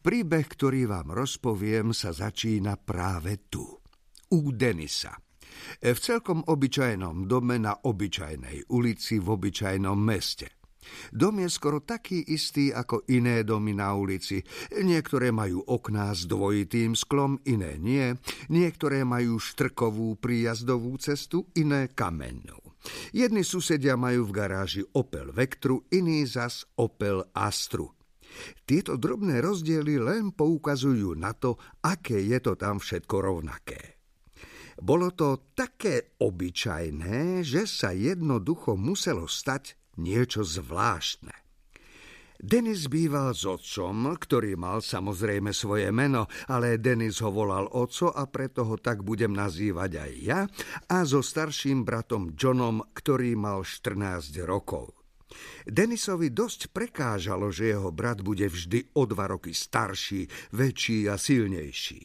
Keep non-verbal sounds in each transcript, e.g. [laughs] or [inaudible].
Príbeh, ktorý vám rozpoviem, sa začína práve tu, u Denisa. V celkom obyčajnom dome na obyčajnej ulici v obyčajnom meste. Dom je skoro taký istý ako iné domy na ulici. Niektoré majú okná s dvojitým sklom, iné nie. Niektoré majú štrkovú príjazdovú cestu, iné kamennú. Jedni susedia majú v garáži Opel Vectru, iní zas Opel Astru. Tieto drobné rozdiely len poukazujú na to, aké je to tam všetko rovnaké. Bolo to také obyčajné, že sa jednoducho muselo stať niečo zvláštne. Denis býval s otcom, ktorý mal samozrejme svoje meno, ale Denis ho volal oco a preto ho tak budem nazývať aj ja, a so starším bratom Johnom, ktorý mal 14 rokov. Denisovi dosť prekážalo, že jeho brat bude vždy o dva roky starší, väčší a silnejší.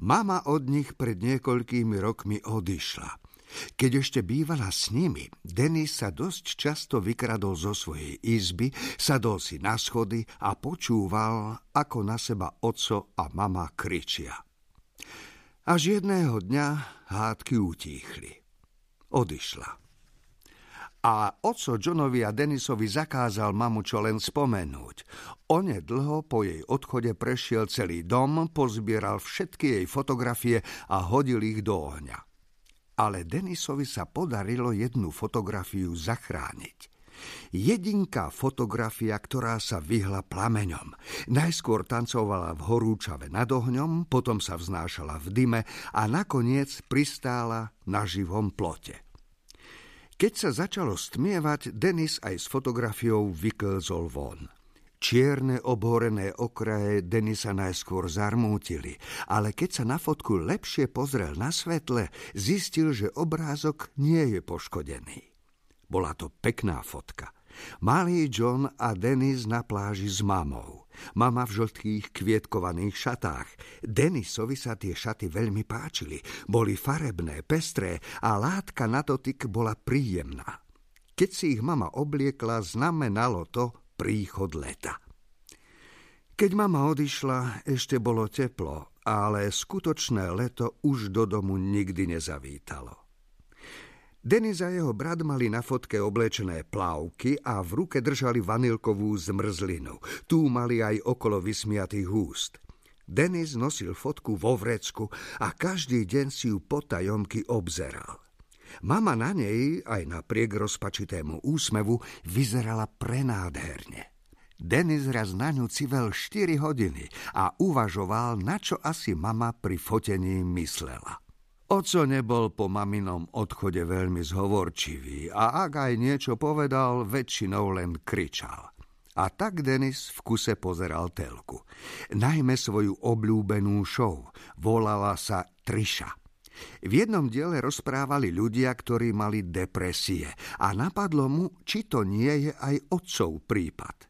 Mama od nich pred niekoľkými rokmi odišla. Keď ešte bývala s nimi, Denis sa dosť často vykradol zo svojej izby, sadol si na schody a počúval, ako na seba oco a mama kričia. Až jedného dňa hádky utíchli. Odišla a oco Johnovi a Denisovi zakázal mamu čo len spomenúť. Onedlho po jej odchode prešiel celý dom, pozbieral všetky jej fotografie a hodil ich do ohňa. Ale Denisovi sa podarilo jednu fotografiu zachrániť. Jedinká fotografia, ktorá sa vyhla plameňom. Najskôr tancovala v horúčave nad ohňom, potom sa vznášala v dyme a nakoniec pristála na živom plote. Keď sa začalo stmievať, Denis aj s fotografiou vyklzol von. Čierne obhorené okraje Denisa najskôr zarmútili, ale keď sa na fotku lepšie pozrel na svetle, zistil, že obrázok nie je poškodený. Bola to pekná fotka. Malý John a Denis na pláži s mamou. Mama v žltých kvietkovaných šatách. Denisovi sa tie šaty veľmi páčili. Boli farebné, pestré a látka na dotyk bola príjemná. Keď si ich mama obliekla, znamenalo to príchod leta. Keď mama odišla, ešte bolo teplo, ale skutočné leto už do domu nikdy nezavítalo. Denis a jeho brat mali na fotke oblečené plávky a v ruke držali vanilkovú zmrzlinu. Tu mali aj okolo vysmiatých úst. Denis nosil fotku vo vrecku a každý deň si ju potajomky obzeral. Mama na nej, aj napriek rozpačitému úsmevu, vyzerala prenádherne. Denis raz na ňu civel 4 hodiny a uvažoval, na čo asi mama pri fotení myslela. Oco nebol po maminom odchode veľmi zhovorčivý a ak aj niečo povedal, väčšinou len kričal. A tak Denis v kuse pozeral telku. Najmä svoju obľúbenú show. Volala sa Triša. V jednom diele rozprávali ľudia, ktorí mali depresie a napadlo mu, či to nie je aj otcov prípad.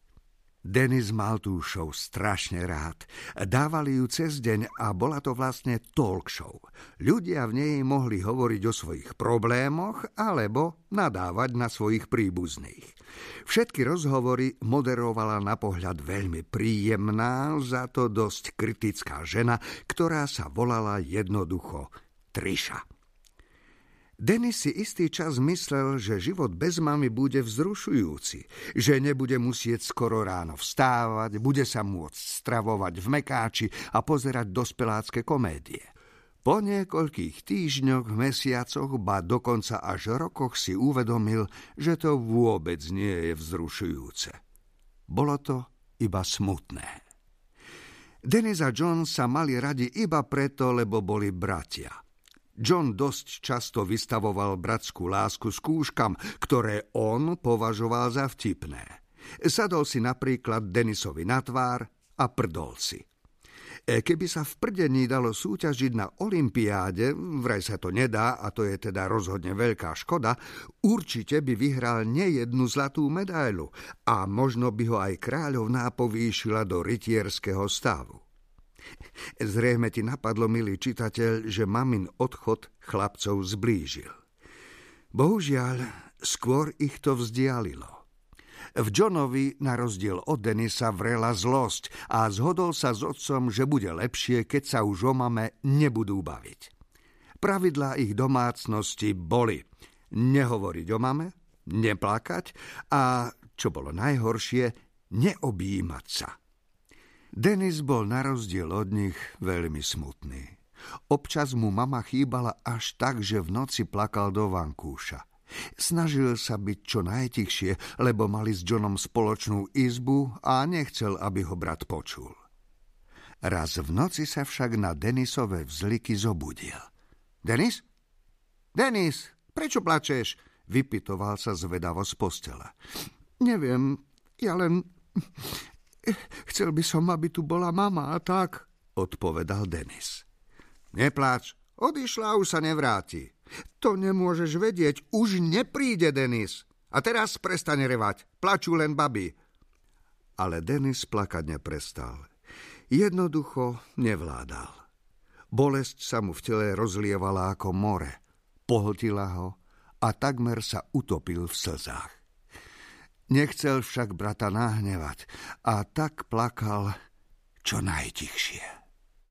Denis mal tú show strašne rád. Dávali ju cez deň a bola to vlastne talk show. Ľudia v nej mohli hovoriť o svojich problémoch alebo nadávať na svojich príbuzných. Všetky rozhovory moderovala na pohľad veľmi príjemná, za to dosť kritická žena, ktorá sa volala jednoducho Triša. Denis si istý čas myslel, že život bez mamy bude vzrušujúci, že nebude musieť skoro ráno vstávať, bude sa môcť stravovať v mekáči a pozerať dospelácké komédie. Po niekoľkých týždňoch, mesiacoch, ba dokonca až rokoch si uvedomil, že to vôbec nie je vzrušujúce. Bolo to iba smutné. Denis a John sa mali radi iba preto, lebo boli bratia – John dosť často vystavoval bratskú lásku skúškam, ktoré on považoval za vtipné. Sadol si napríklad Denisovi na tvár a prdol si. E, keby sa v prdení dalo súťažiť na olympiáde, vraj sa to nedá a to je teda rozhodne veľká škoda, určite by vyhral nejednu zlatú medailu a možno by ho aj kráľovná povýšila do rytierského stavu. [laughs] Zrejme ti napadlo, milý čitateľ, že mamin odchod chlapcov zblížil. Bohužiaľ, skôr ich to vzdialilo. V Johnovi, na rozdiel od Denisa, vrela zlosť a zhodol sa s otcom, že bude lepšie, keď sa už o mame nebudú baviť. Pravidlá ich domácnosti boli nehovoriť o mame, neplakať a, čo bolo najhoršie, neobjímať sa. Denis bol na rozdiel od nich veľmi smutný. Občas mu mama chýbala až tak, že v noci plakal do vankúša. Snažil sa byť čo najtichšie, lebo mali s Johnom spoločnú izbu a nechcel, aby ho brat počul. Raz v noci sa však na Denisové vzliky zobudil. Denis? Denis, prečo plačeš? Vypitoval sa zvedavo z postela. Neviem, ja len... Chcel by som, aby tu bola mama a tak, odpovedal Denis. Nepláč, odišla a už sa nevráti. To nemôžeš vedieť, už nepríde Denis. A teraz prestane revať, plačú len baby. Ale Denis plakať neprestal. Jednoducho nevládal. Bolesť sa mu v tele rozlievala ako more. Pohltila ho a takmer sa utopil v slzách. Nechcel však brata nahnevať a tak plakal čo najtichšie.